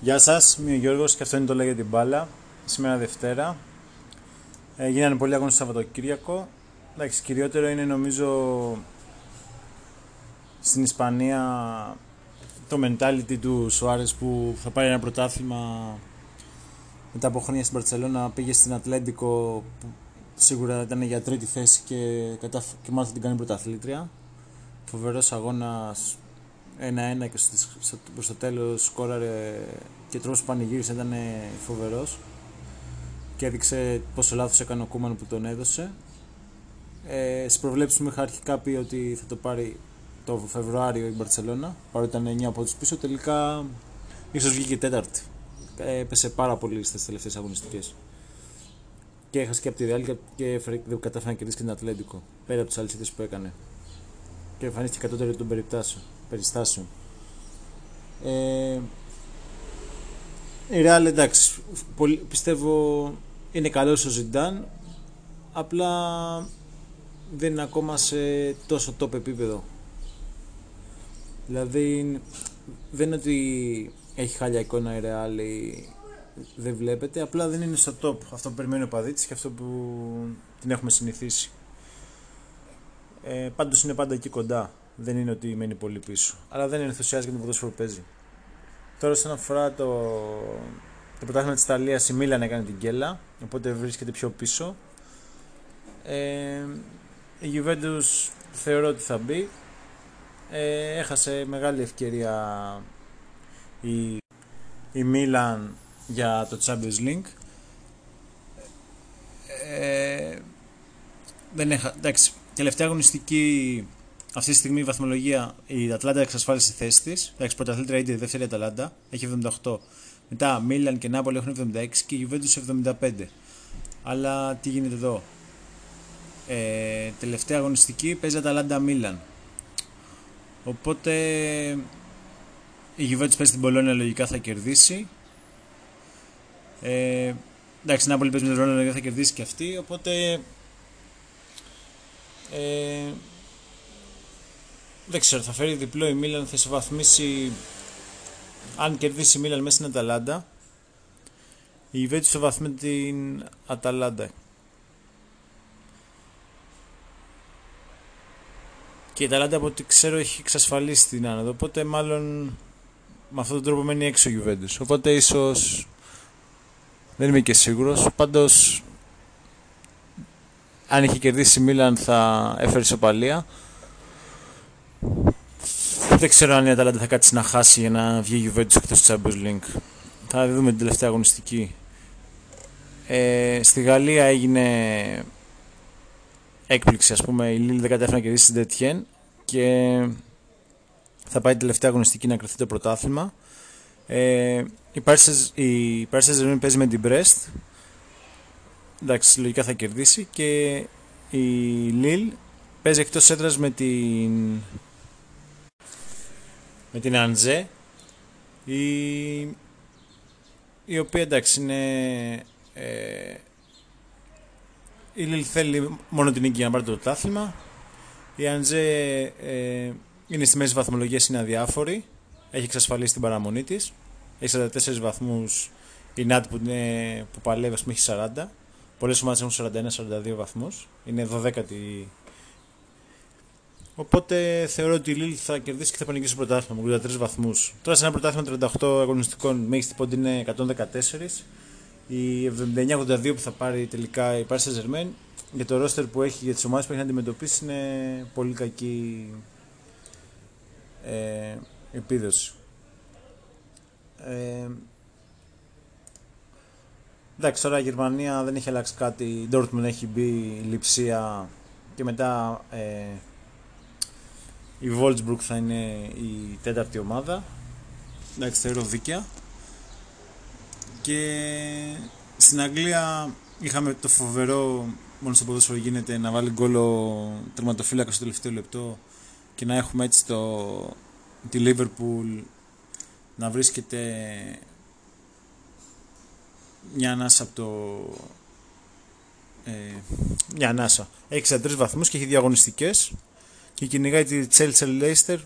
Γεια σας, είμαι ο Γιώργος και αυτό είναι το Λέγε την Μπάλα. Σήμερα Δευτέρα. Ε, γίνανε πολλοί αγώνες το Σαββατοκύριακο. Εντάξει, κυριότερο είναι νομίζω στην Ισπανία το mentality του Σουάρες που θα πάρει ένα πρωτάθλημα μετά από χρόνια στην Παρτσελώνα πήγε στην Ατλέντικο που σίγουρα ήταν για τρίτη θέση και, κατάφ... και μάλιστα την κάνει πρωταθλήτρια. Φοβερός αγώνας 1-1 και προς το τέλος σκόραρε και τρόπος που πανηγύρισε ήταν φοβερός και έδειξε πόσο λάθος έκανε ο Κούμαν που τον έδωσε. Ε, στις προβλέψεις μου είχα αρχικά πει ότι θα το πάρει το Φεβρουάριο η Μπαρτσελώνα, παρότι ήταν 9 από τους πίσω, τελικά ίσως βγήκε τέταρτη. Ε, έπεσε πάρα πολύ στις τελευταίες αγωνιστικές. Και έχασε και από τη Real και δεν κατάφερε να κερδίσει και την Ατλέντικο, πέρα από τις αλήθειες που έκανε. Και εμφανίστηκε κατώτερη των περιστάσεων. Ε, η Real εντάξει, πολύ, πιστεύω είναι καλός ο Ζιντάν, απλά δεν είναι ακόμα σε τόσο top επίπεδο. Δηλαδή δεν είναι ότι έχει χάλια εικόνα η Real ή δεν βλέπετε, απλά δεν είναι στο top αυτό που περιμένει ο παδίτης και αυτό που την έχουμε συνηθίσει. Ε, πάντως είναι πάντα εκεί κοντά, δεν είναι ότι μένει πολύ πίσω. Αλλά δεν είναι ενθουσιάζει για το ποδόσφαιρο που παίζει. Τώρα, όσον αφορά το, το πρωτάθλημα της Ιταλίας, η Μίλαν έκανε την κέλα, οπότε βρίσκεται πιο πίσω. Ε, η Juventus θεωρώ ότι θα μπει. Ε, έχασε μεγάλη ευκαιρία η, η Μίλαν για το Champions League. Ε, δεν έχα, εντάξει, τελευταία αγωνιστική αυτή τη στιγμή η βαθμολογία η Αταλάντα εξασφάλισε τη θέση της. Εντάξει, πρωταθλήτρια είναι η Ίντερ. Αταλάντα, έχει 78. Μετά Μίλαν και Νάπολη έχουν 76 και η Juventus 75. Αλλά τι γίνεται εδώ; Ε, τελευταία αγωνιστική παίζει Αταλάντα Μίλαν. Οπότε η Juventus παίζει την Πολόνια λογικά θα κερδίσει. Ε, εντάξει, η Νάπολη παίζει με την λογικά θα κερδίσει και αυτή. Οπότε ε, δεν ξέρω, θα φέρει διπλό η Μίλαν, θα ισοβαθμίσει αν κερδίσει η Μίλαν μέσα στην Αταλάντα. Η Ιβέτη ισοβαθμεί την Αταλάντα. Και η Αταλάντα από ό,τι ξέρω έχει εξασφαλίσει την άνοδο. Οπότε μάλλον με αυτόν τον τρόπο μένει έξω ο Γιουβέντους. Οπότε ίσως δεν είμαι και σίγουρος. Πάντως αν είχε κερδίσει η Μίλαν θα έφερε ισοπαλία. Δεν ξέρω αν η Αταλάντα θα κάτσει να χάσει για να βγει η Juventus εκτός του Champions League. Θα δούμε την τελευταία αγωνιστική. Ε, στη Γαλλία έγινε έκπληξη ας πούμε η Λίλ δεν κατέφερε να κερδίσει την Τετιέν και θα πάει την τελευταία αγωνιστική να κριθεί το πρωτάθλημα. Ε, η Πάρσες η παίζει με την Brest εντάξει λογικά θα κερδίσει και η Λίλ παίζει εκτός έδρας με την με την Αντζέ η, η οποία εντάξει είναι ε, η Λίλ θέλει μόνο την νίκη για να πάρει το πρωτάθλημα. Η Αντζέ ε, είναι στη μέση βαθμολογίας είναι αδιάφορη. Έχει εξασφαλίσει την παραμονή της. Έχει 44 βαθμούς η Νάτ που, είναι, που παλεύει ας πούμε έχει 40 πολλές ομάδες έχουν 41-42 βαθμούς είναι 12η Οπότε θεωρώ ότι η Λίλ θα κερδίσει και θα πανηγυρίσει το πρωτάθλημα με 83 βαθμούς. Τώρα σε ένα πρωτάθλημα 38 αγωνιστικών, μέγιστη πόντι είναι 114. Η 79-82 που θα πάρει τελικά η Πάρη Ζερμέν για το ρόστερ που έχει για τις ομάδες που έχει να αντιμετωπίσει είναι πολύ κακή ε, επίδοση. Ε, εντάξει, τώρα η Γερμανία δεν έχει αλλάξει κάτι. Η Dortmund έχει μπει λειψία και μετά ε, η Wolfsburg θα είναι η τέταρτη ομάδα. Εντάξει, θεωρώ δίκαια. Και στην Αγγλία είχαμε το φοβερό, μόνος στο ποδόσφαιρο γίνεται, να βάλει γκολ ο τερματοφύλακας στο τελευταίο λεπτό και να έχουμε έτσι το, τη Liverpool να βρίσκεται μια ανάσα από το ε, μια ανάσα. Έχει 63 βαθμούς και έχει διαγωνιστικές και κυνηγάει τη Chelsea Leicester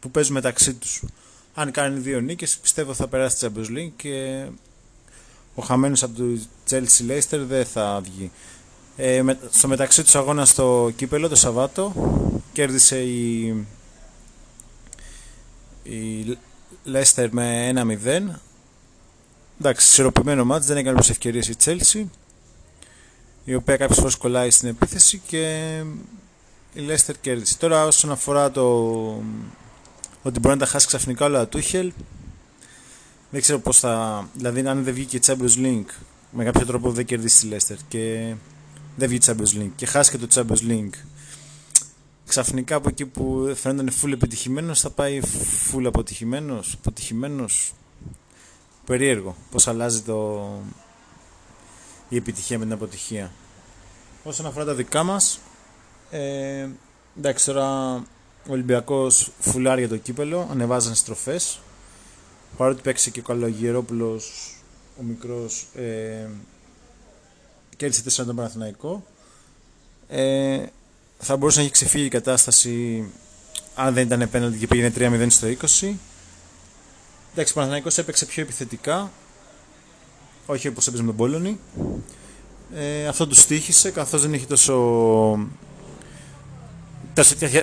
που παίζουν μεταξύ τους. αν κάνει δύο νίκες πιστεύω θα περάσει τη Champions League και ο χαμένος από το Chelsea Leicester δεν θα βγει. Ε, με, στο μεταξύ τους αγώνα στο κύπελο το Σαββάτο κέρδισε η, η Leicester με 1-0 εντάξει, ισορροπημένο μάτς δεν έκανε πολλές ευκαιρίες η Chelsea η οποία κάποιες φορές κολλάει στην επίθεση και η Leicester κέρδισε. Τώρα όσον αφορά το ότι μπορεί να τα χάσει ξαφνικά όλα του Τούχελ δεν ξέρω πώς θα δηλαδή αν δεν βγήκε η Champions League με κάποιο τρόπο δεν κερδίσει τη Leicester και δεν βγει Champions League και χάσει και το Champions League ξαφνικά από εκεί που φαίνονταν full επιτυχημένος θα πάει full αποτυχημένος, αποτυχημένος περίεργο πως αλλάζει το... η επιτυχία με την αποτυχία όσον αφορά τα δικά μας ε, εντάξει τώρα ο Ολυμπιακός φουλάρει για το κύπελο ανεβάζαν στροφές παρότι παίξει και ο Καλογερόπουλος ο μικρός ε, κέρδισε 4 τον Παναθηναϊκό. Ε, θα μπορούσε να έχει ξεφύγει η κατάσταση αν δεν ήταν πέναλτι και πήγαινε 3-0 στο 20. Εντάξει, ο Παναθηναϊκός έπαιξε πιο επιθετικά. Όχι όπως έπαιζε με τον Πόλωνη. Ε, αυτό τους στήχησε καθώς δεν έχει τόσο...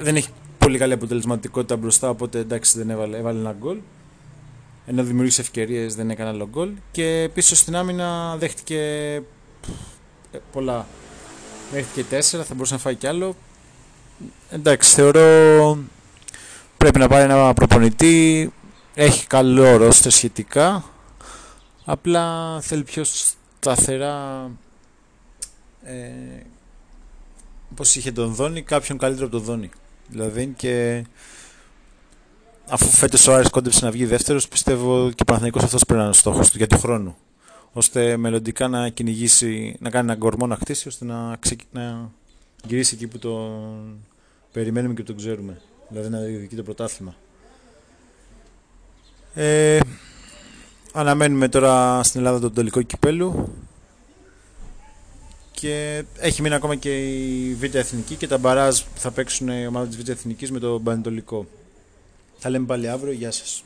Δεν έχει πολύ καλή αποτελεσματικότητα μπροστά, οπότε εντάξει δεν έβαλε, έβαλε ένα γκολ. Ενώ δημιούργησε ευκαιρίες δεν έκανε άλλο γκολ. Και πίσω στην άμυνα δέχτηκε ε, πολλά. Μέχρι και 4, θα μπορούσε να φάει κι άλλο. Εντάξει, θεωρώ πρέπει να πάρει ένα προπονητή. Έχει καλό ρόστερ σχετικά. Απλά θέλει πιο σταθερά ε, όπως είχε τον Δόνι, κάποιον καλύτερο από τον Δόνι. Δηλαδή και αφού φέτος ο Άρης κόντεψε να βγει δεύτερος, πιστεύω και ο Παναθηναϊκός αυτός πρέπει να είναι ο στόχος του για τον χρόνο ώστε μελλοντικά να κυνηγήσει, να κάνει έναν κορμό να χτίσει, ώστε να, να γυρίσει εκεί που το περιμένουμε και το ξέρουμε. Δηλαδή να διεκδικεί το πρωτάθλημα. Ε, αναμένουμε τώρα στην Ελλάδα τον τελικό κυπέλου και έχει μείνει ακόμα και η Β' Εθνική και τα μπαράζ που θα παίξουν η ομάδα της Β' Εθνικής με το Πανετολικό. Θα λέμε πάλι αύριο. Γεια σας.